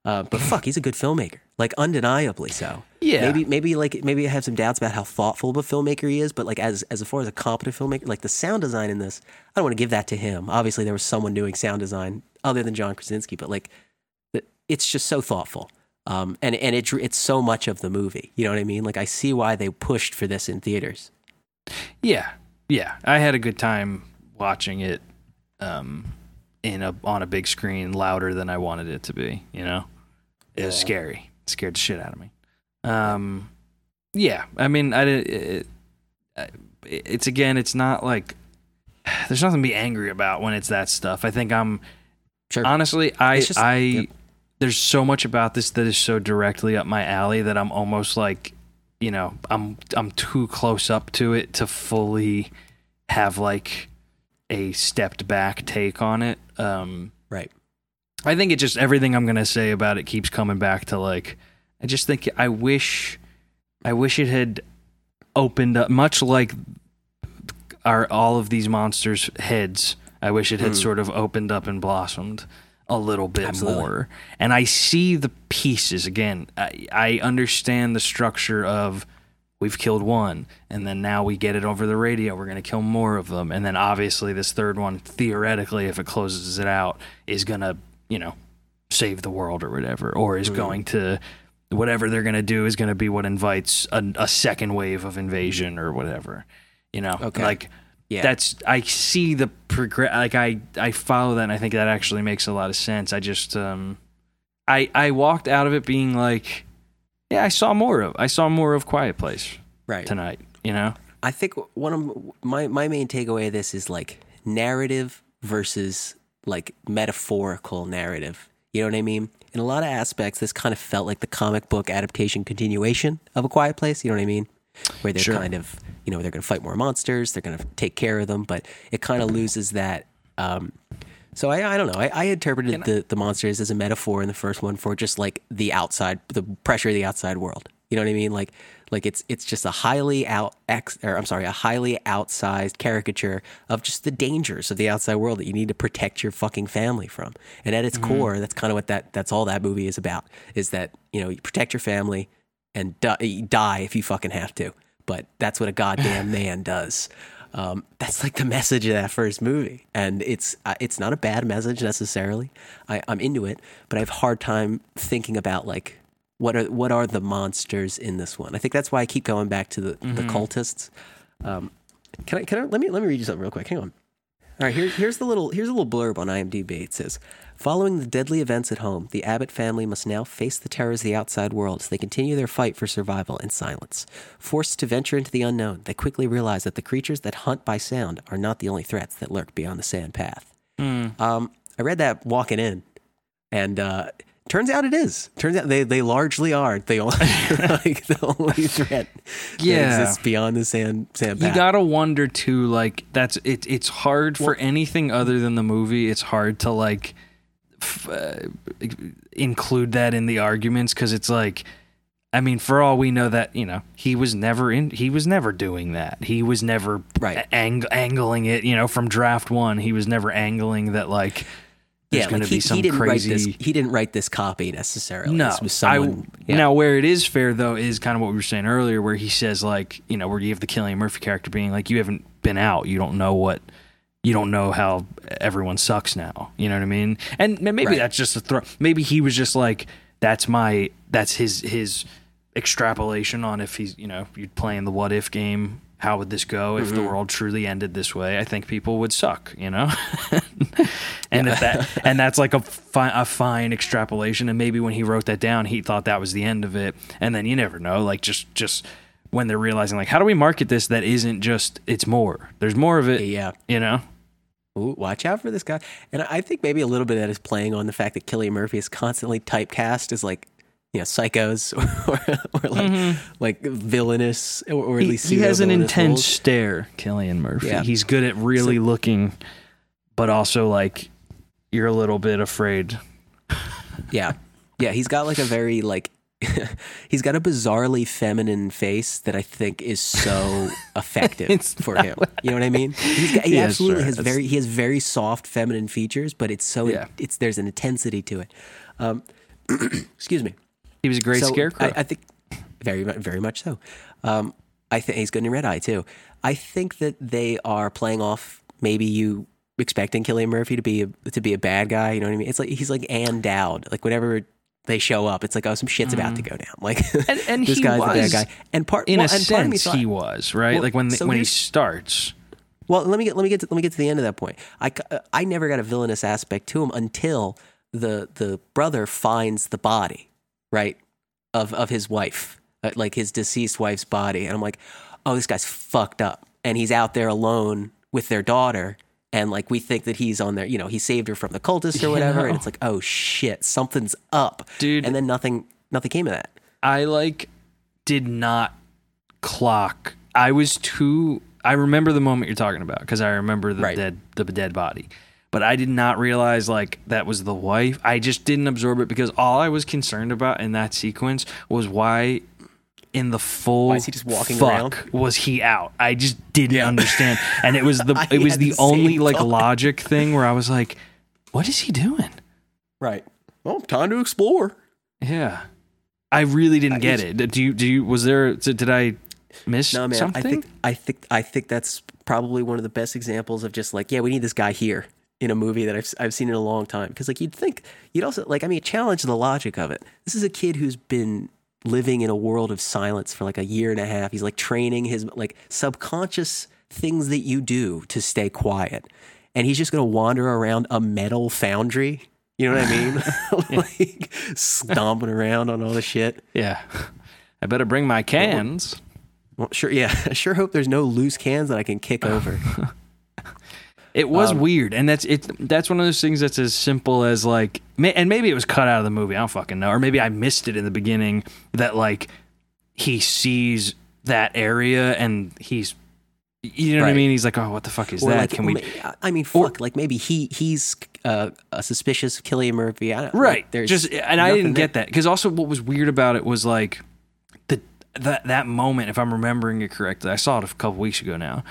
uh, but fuck he's a good filmmaker like undeniably so Yeah. maybe maybe like maybe I have some doubts about how thoughtful of a filmmaker he is, but like as as far as a competent filmmaker, like the sound design in this, I don't want to give that to him. Obviously, there was someone doing sound design other than John Krasinski, but like it's just so thoughtful. Um, and and it it's so much of the movie. You know what I mean? Like I see why they pushed for this in theaters. Yeah, yeah. I had a good time watching it um, in a on a big screen, louder than I wanted it to be. You know, it was Yeah. scary. It scared the shit out of me. Um, yeah. I mean, I did. It, it, it's again. It's not like there's nothing to be angry about when it's that stuff. I think I'm Sure. honestly. I just- I. yep. There's so much about this that is so directly up my alley that I'm almost like, you know, I'm I'm too close up to it to fully have like a stepped back take on it. Um, Right. I think it just everything I'm gonna say about it keeps coming back to like I just think I wish I wish it had opened up much like our all of these monsters heads. I wish it had Hmm. sort of opened up and blossomed a little bit Absolutely. more. And I see the pieces again. I, I understand the structure of we've killed one and then now we get it over the radio we're going to kill more of them and then obviously this third one theoretically if it closes it out is going to you know save the world or whatever or is Mhm. going to whatever they're going to do is going to be what invites a, a second wave of invasion or whatever you know Okay. like Yeah. that's i see the progress like i i follow that and i think that actually makes a lot of sense i just um i i walked out of it being like yeah i saw more of i saw more of quiet place right. tonight you know I think one of my my main takeaway of this is like narrative versus like metaphorical narrative. You know what I mean? In a lot of aspects, this kind of felt like the comic book adaptation continuation of A Quiet Place. You know what I mean? Where they're Sure. kind of, you know, they're going to fight more monsters, they're going to take care of them, but it kind of loses that. Um, so I, I don't know. I, I interpreted the, the monsters as a metaphor in the first one for just like the outside, the pressure of the outside world. You know what I mean? Like, like it's it's just a highly out ex, or I'm sorry, a highly outsized caricature of just the dangers of the outside world that you need to protect your fucking family from. And at its core, that's kind of what that that's all that movie is about. Is that you know you protect your family and die, die if you fucking have to. But that's what a goddamn man does. Um, that's like the message of that first movie, and it's uh, it's not a bad message necessarily. I, I'm into it, but I have a hard time thinking about like what are what are the monsters in this one. I think that's why I keep going back to the, the cultists. Um, can I can I let me let me read you something real quick? Hang on. All right, here, here's the little here's a little blurb on IMDb. It says, "Following the deadly events at home, the Abbott family must now face the terrors of the outside world as they continue their fight for survival in silence. Forced to venture into the unknown, they quickly realize that the creatures that hunt by sound are not the only threats that lurk beyond the sand path." Um, I read that walking in, and uh, turns out it is. Turns out they, they largely are the only like the only threat Yeah. that exists beyond the sand sand you path. gotta wonder too like that's it it's hard for anything other than the movie it's hard to like f- uh, include that in the arguments because it's like i mean for all we know that you know he was never in he was never doing that he was never Right. ang- angling it you know from draft one he was never angling that like there's yeah, going like to be some he didn't crazy write this. He didn't write this copy necessarily. no, this was someone. I, yeah. now where it is fair though is kind of what we were saying earlier, where he says like, you know, where you have the Cillian Murphy character being like, you haven't been out, you don't know what, you don't know how everyone sucks now. You know what I mean? And maybe Right. that's just a throw. Maybe he was just like, that's my, that's his his extrapolation on if he's, you know, you're playing the what if game. How would this go if the Mm-hmm. world truly ended this way? I think people would suck, you know. and if that and that's like a fine, a fine extrapolation. And maybe when he wrote that down, he thought that was the end of it. And then you never know. Like just just when they're realizing like, how do we market this that isn't just it's more. There's more of it. yeah. You know. Ooh, watch out for this guy. And I think maybe a little bit of that is playing on the fact that Cillian Murphy is constantly typecast as like, you know, psychos or, or like like villainous or, or at He, least he has an intense roles. stare, Cillian Murphy. Yeah. He's good at really looking, but also like you're a little bit afraid. Yeah, yeah. He's got like a very like. he's got a bizarrely feminine face that I think is so effective for him. You know what I mean? He's got, he Yeah, absolutely sure. has That's- very he has very soft feminine features, but it's so Yeah. it's there's an intensity to it. Um, excuse me. He was a great So, scarecrow. I, I think very very much so. Um, I think he's good in Red Eye too. I think that they are playing off maybe you expecting Cillian Murphy to be a, to be a bad guy. You know what I mean? It's like he's like Ann Dowd. Like whenever they show up, it's like oh some shit's about to go down. Like. And- and this he guy's the bad was, guy. And part in well, a and part of me sense, thought- he was right. Well, like when so when he starts. well, let me get let me get to, let me get to the end of that point. I c- I never got a villainous aspect to him until the the brother finds the body, right, of of his wife, uh, like his deceased wife's body, and I'm like, oh, this guy's fucked up, and he's out there alone with their daughter, and like we think that he's on there, you know, he saved her from the cultist or whatever, and it's like, oh shit, something's up, Dude. and then nothing nothing came of that. I like did not clock. I was too I remember the moment you're talking about because I remember the Right. dead the dead body. But I did not realize like that was the wife. I just didn't absorb it because all I was concerned about in that sequence was why in the full Why is he just walking fuck around? was he out? I just didn't understand. And it was the it was the, the only like thought. logic thing where I was like, what is he doing? Right. Well, time to explore. Yeah. I really didn't I- get it. Do you do you was there did I miss No, man. something? I think I think I think that's probably one of the best examples of just like, yeah, we need this guy here in a movie that I've I've seen in a long time. Because like you'd think you'd also like I mean challenge the logic of it. This is a kid who's been living in a world of silence for like a year and a half. He's like training his like subconscious things that you do to stay quiet, and he's just gonna wander around a metal foundry. You know what I mean? like stomping around on all the shit. yeah. I better bring my cans. Well, sure, yeah. I sure hope there's no loose cans that I can kick over. It was Um, weird, and that's it. That's one of those things that's as simple as like, and maybe it was cut out of the movie. I don't fucking know, or maybe I missed it in the beginning. That like he sees that area and he's, you know what I mean? He's like, oh, what the fuck is Or that? like, Can we? I mean, fuck. like maybe he he's uh, a suspicious Cillian Murphy. I don't, like, right there's just and i didn't there. get that because also what was weird about it was like the that that moment if i'm remembering it correctly i saw it a couple weeks ago now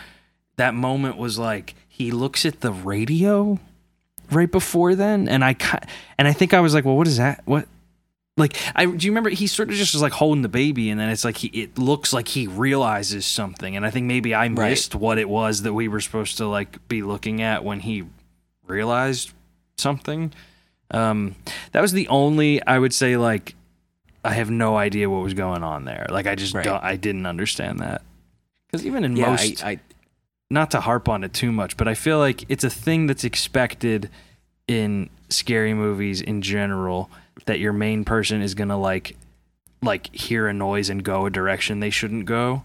that moment was like he looks at the radio right before then and i and i think i was like well what is that what like I do you remember he sort of just was like holding the baby and then it's like he it looks like he realizes something and I think maybe I Right. missed what it was that we were supposed to like be looking at when he realized something. Um that was the only I would say like I have no idea what was going on there. Like I just Right. don't I didn't understand that. Cuz even in Yeah, most I, I not to harp on it too much, but I feel like it's a thing that's expected in scary movies in general that your main person is gonna like like hear a noise and go a direction they shouldn't go.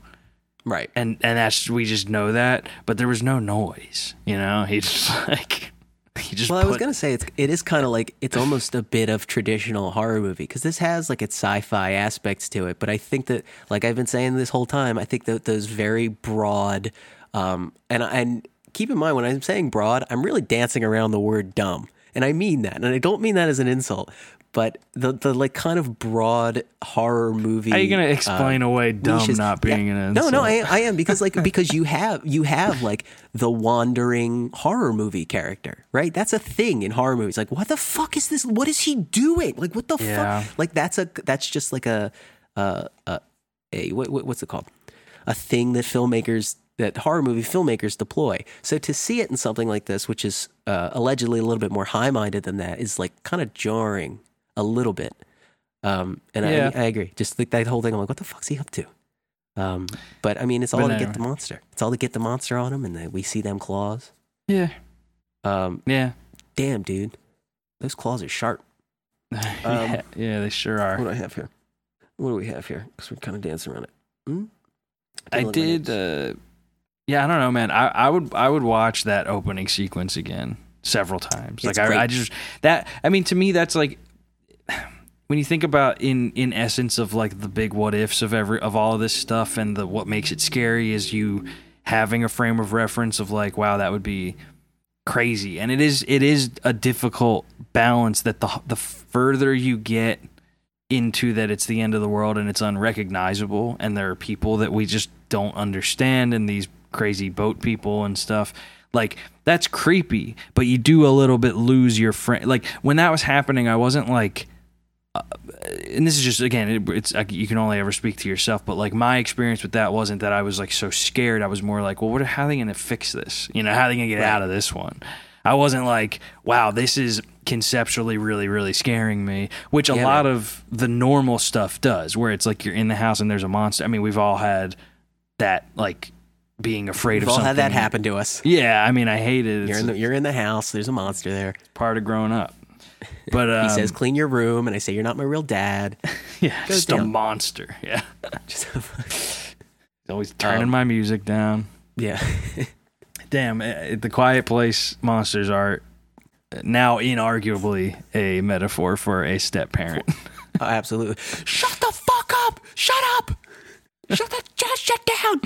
right. And and that's we just know that, but there was no noise, you know? He just like he just Well, I was gonna say it's it is kind of like it's almost a bit of traditional horror movie because this has like its sci-fi aspects to it. But I think that, like I've been saying this whole time, I think that those very broad, um, and and keep in mind when I'm saying broad, I'm really dancing around the word dumb, and I mean that, and I don't mean that as an insult. But the the like kind of broad horror movie. Are you gonna uh, explain away dumb niches- not being yeah. an No, insult? no, I, I am because like because you have you have like the wandering horror movie character, right? That's a thing in horror movies. Like, what the fuck is this? What is he doing? Like, what the Yeah. fuck? Like, that's a that's just like a uh, a, a what, what- what's it called? A thing that filmmakers that horror movie filmmakers deploy. So to see it in something like this, which is uh, allegedly a little bit more high minded than that, is like kind of jarring a little bit. Um, and Yeah. I, I agree. Just like that whole thing, I'm like, what the fuck's he up to? Um, but I mean, it's all But to anyway. get the monster. It's all to get the monster on him, and then we see them claws. Yeah. Um, Yeah. damn, dude, those claws are sharp. yeah, yeah, they sure are. What do I have here? What do we have here? Because we're kind of dancing around it. Hmm? I Don't look my did. Uh, yeah, I don't know, man. I, I would I would watch that opening sequence again several times. It's like I. I just that. I mean, to me, that's like when you think about in in essence of like the big what ifs of every of all of this stuff and the what makes it scary is you having a frame of reference of like, wow, that would be crazy, and it is it is a difficult balance that the the further you get into that it's the end of the world and it's unrecognizable and there are people that we just don't understand and these crazy boat people and stuff. Like that's creepy but you do a little bit lose your friend like when that was happening i wasn't like uh, and this is just again it, it's like you can only ever speak to yourself but like my experience with that wasn't that i was like so scared. I was more like well what how are they gonna fix this? You know how are they gonna get Right. out of this one? I wasn't like wow this is conceptually really really scaring me which a Yeah, lot man. of the normal stuff does where it's like you're in the house and there's a monster. I mean we've all had that like being afraid We've of all something had that happen to us. yeah i mean i hate it You're in the you're in the house. There's a monster there. part of growing up but um, He says, "Clean your room," and I say, "You're not my real dad." yeah goes just a down. monster yeah Just- always turning Um, my music down yeah, Damn, eh, the Quiet Place monsters are now inarguably a metaphor for a step parent. Oh, absolutely. Shut the fuck up! Shut up! Shut the just shut down.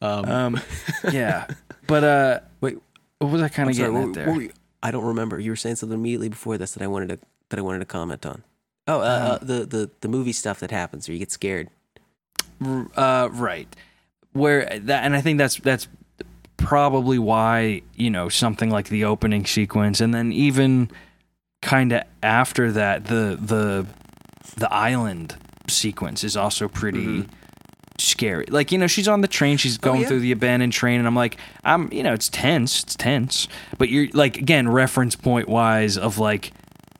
Um, Um, yeah, but uh, wait, what was I kind of sorry, getting what- at there? you- I don't remember. You were saying something immediately before this that I wanted to that I wanted to comment on. Oh, uh, uh, the the the movie stuff that happens where you get scared. Uh, right where that and i think that's that's probably why you know something like the opening sequence and then even kind of after that the the the island sequence is also pretty scary. Like you know she's on the train she's going yeah. through the abandoned train and i'm like i'm you know it's tense it's tense. But you're like again reference point wise of like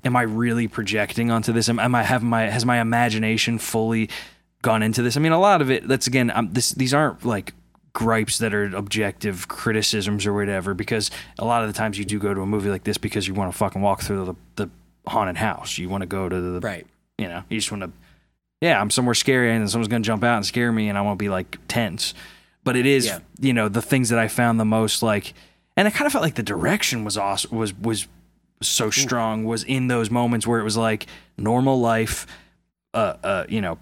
am i really projecting onto this? Am, am i have my has my imagination fully gone into this? I mean a lot of it that's again um, this these aren't like gripes that are objective criticisms or whatever because a lot of the times you do go to a movie like this because you want to fucking walk through the, the haunted house. You want to go to the Right. you know, you just want to, yeah, I'm somewhere scary and then someone's going to jump out and scare me and I won't be like tense. But it is, Yeah. you know, the things that I found the most like, and I kind of felt like the direction was awesome, was, was so strong was in those moments where it was like normal life, uh, uh, you know,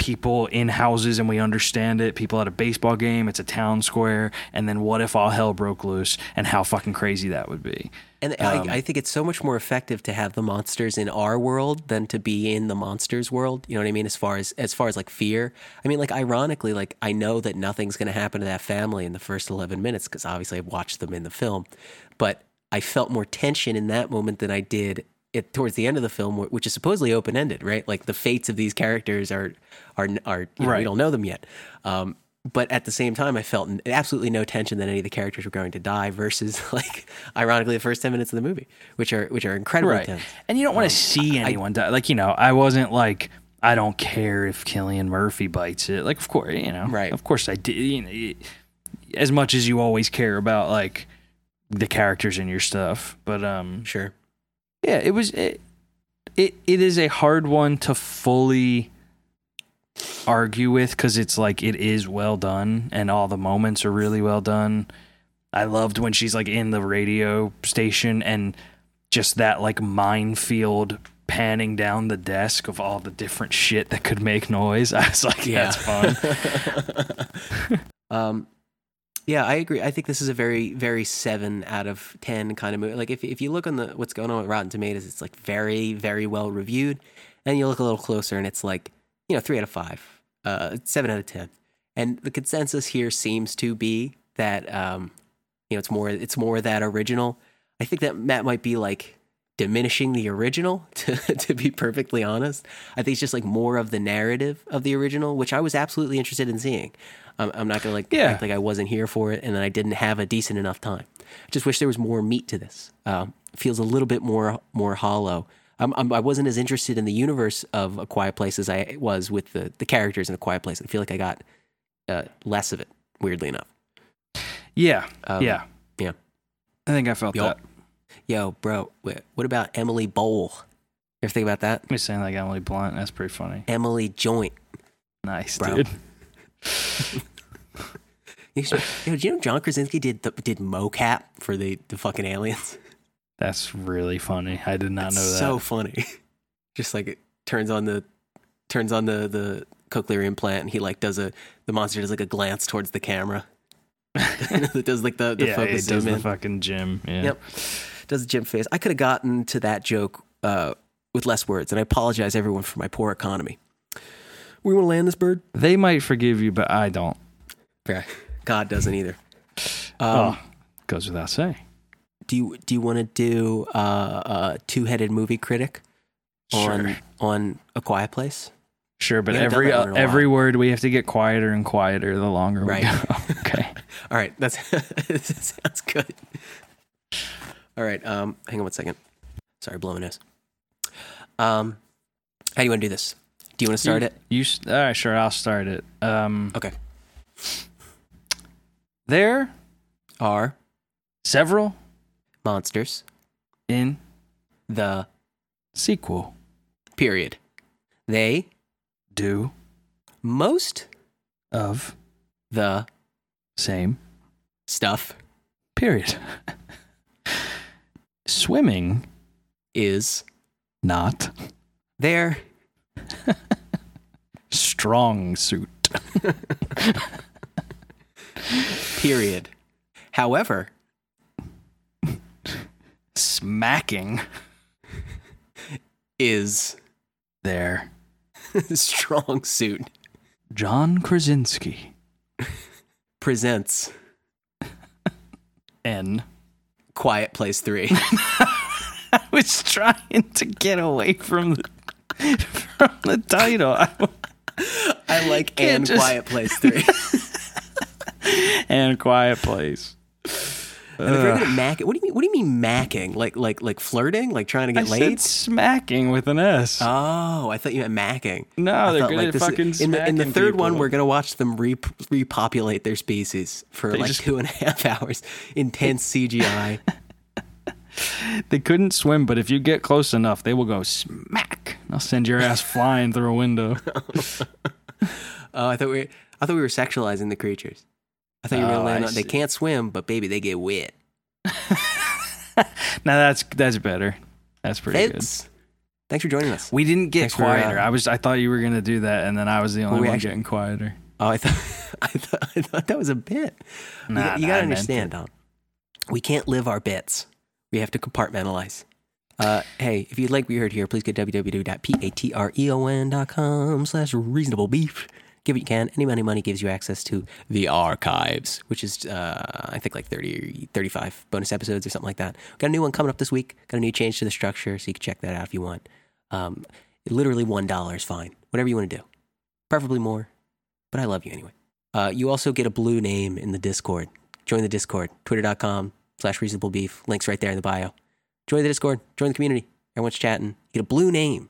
people in houses and we understand it. People at a baseball game, it's a town square. And then what if all hell broke loose and how fucking crazy that would be? And Um, I, I think it's so much more effective to have the monsters in our world than to be in the monsters world. You know what I mean? As far as as far as like fear. I mean, like ironically, like I know that nothing's going to happen to that family in the first eleven minutes because obviously I watched them in the film, but I felt more tension in that moment than I did it towards the end of the film, which is supposedly open ended, right? Like the fates of these characters are are are you know, Right. we don't know them yet. Um, but at the same time, I felt absolutely no tension that any of the characters were going to die. Versus, like, ironically, the first ten minutes of the movie, which are which are incredibly right. tense. And you don't want to see anyone die. Like, you know, I wasn't like, I don't care if Cillian Murphy bites it. Like, of course, you know, Right. Of course I did. You know, it- as much as you always care about like the characters in your stuff, but um, Sure. Yeah, it was it. It it is a hard one to fully argue with because it's like it is well done and all the moments are really well done. I loved when she's like in the radio station and just that like minefield panning down the desk of all the different shit that could make noise. I was like, Yeah. that's fun. Um, yeah, I agree. I think this is a very, very seven out of ten kind of movie. Like if if you look on the what's going on with Rotten Tomatoes, it's like very, very well reviewed. And you look a little closer, and it's like you know three out of five, uh, seven out of ten. And the consensus here seems to be that um, you know it's more it's more that original. I think that Matt might be like diminishing the original to to be perfectly honest. I think it's just like more of the narrative of the original, which I was absolutely interested in seeing. I'm, I'm not gonna like Yeah. act like I wasn't here for it and then I didn't have a decent enough time. I just wish there was more meat to this. Um, feels a little bit more more hollow. I'm, I'm, I wasn't as interested in the universe of A Quiet Place as I was with the the characters in A Quiet Place. I feel like I got uh, less of it. Weirdly enough. yeah, Um, yeah, yeah. I think I felt Yup. that. Yo, bro, wh- what about Emily Bowl? You ever think about that? Me saying like Emily Blunt. That's pretty funny. Emily Joint. Nice, Bro. dude. You should- Yo, do you know John Krasinski did the, did mocap for the, the fucking aliens? That's really funny. I did not It's know that. So funny. Just like it turns on the turns on the the cochlear implant and he like does a the monster does like a glance towards the camera. it does like the, the yeah, focus it does zoom the in. fucking Jim. Yeah. Yep. Does the Jim face. I could have gotten to that joke uh, with less words, and I apologize everyone for my poor economy. We want to land this bird? They might forgive you, but I don't. Yeah. God doesn't either. Um, oh, goes without saying. do you do you want to do uh, a two-headed movie critic on Sure. on a quiet place? Sure, but We haven't done every uh, every word we have to get quieter and quieter the longer Right. we go. okay. All right, that's that sounds good. All right, um, hang on one second. Sorry, blowing nose. Um, how do you want to do this? Do you want to start you, it? You all right? Sure, I'll start it. Um, Okay. There Are several monsters in the sequel period? They do most of the same stuff period. Swimming is not their strong suit. Period. However, Smacking is their strong suit John Krasinski. presents N. Quiet Place 3. I was trying to get away from the from the title. I like Can't and just- Quiet Place 3. and Quiet Place. And if you're mac, what do you mean? What do you mean macking? Like like like flirting? Like trying to I get said laid? smacking with an S. Oh, I thought you meant macking. no, I they're good at this- fucking in the in the third one, we're gonna watch them re- repopulate their species for They like just- two and a half hours. Intense CGI. They couldn't swim, but if you get close enough, they will go smack. I'll send your ass flying through a window. Oh, I thought we I thought we were sexualizing the creatures. I thought you were Oh, gonna land I on they can't swim, but baby, they get wet. Now that's that's better. That's pretty good. Thanks for joining us. We didn't get Thanks for, quieter. uh, I was I thought you were gonna do that, and then I was the only one actually- getting quieter. Oh, I thought I thought I thought that was a bit. You Nah, got- you, nah, gotta I meant understand, Don. We can't live our bits. We have to compartmentalize. Uh, hey, if you'd like what you heard here, please go to www.patreon.com slash reasonable beef. Give what you can. Any money money gives you access to the archives, which is, uh, I think, like 30 35 bonus episodes or something like that. Got a new one coming up this week. Got a new change to the structure, so you can check that out if you want. Um, literally $1 is fine. Whatever you want to do. Preferably more, but I love you anyway. Uh, you also get a blue name in the Discord. Join the Discord, twitter.com slash reasonable beef. Links right there in the bio. Join the Discord, join the community. Everyone's chatting. You get a blue name.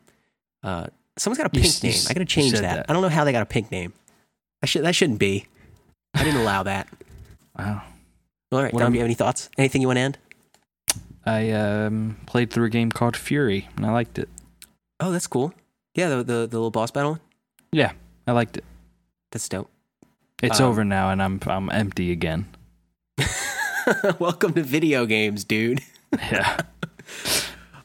Uh, someone's got a pink you name. I gotta change that. that. I don't know how they got a pink name. I should, that shouldn't be. I didn't allow that. Wow. All right, What Don, am- do you have any thoughts? Anything you want to end? I um, played through a game called Furi, and I liked it. Oh, that's cool. Yeah, the, the, the little boss battle one? Yeah, I liked it. That's dope. It's Um, over now, and I'm I'm empty again. Welcome to video games, dude. Yeah.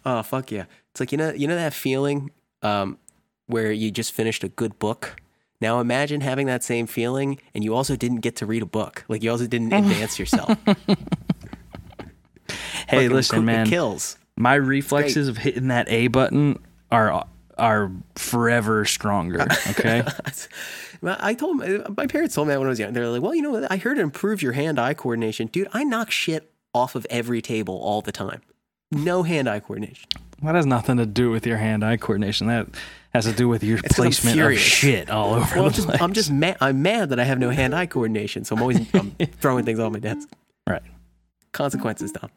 Oh fuck yeah! It's like you know you know that feeling um, where you just finished a good book. Now imagine having that same feeling, and you also didn't get to read a book. Like you also didn't advance yourself. hey, listen, man. kills. My reflexes of hitting that A button are are forever stronger. Okay. I told my, my parents told me that when I was young. They're like, "Well, you know, what? I heard it improves your hand-eye coordination, dude. I knock shit off of every table all the time. No hand-eye coordination. that has nothing to do with your hand-eye coordination. That has to do with your I'm placement of shit all over Well, I'm the just, place. I'm just mad. I'm mad that I have no hand-eye coordination, so I'm always I'm throwing things on my desk. Right. Consequences, Tom.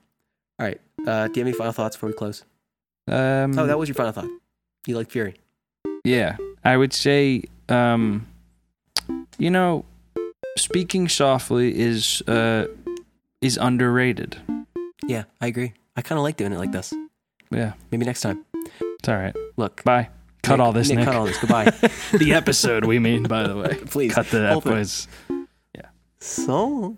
All right. Uh, do you have any final thoughts before we close? Um, Oh, that was your final thought. You like Furi? Yeah, I would say, um, you know, speaking softly is uh, is underrated. Yeah, I agree. I kind of like doing it like this. Yeah, Maybe next time. it's all right. Look. Bye. Cut Nick- all this, Nick. Cut all this. Goodbye. the episode, we mean, by the way. Please. Cut the Hold it. episodes. So.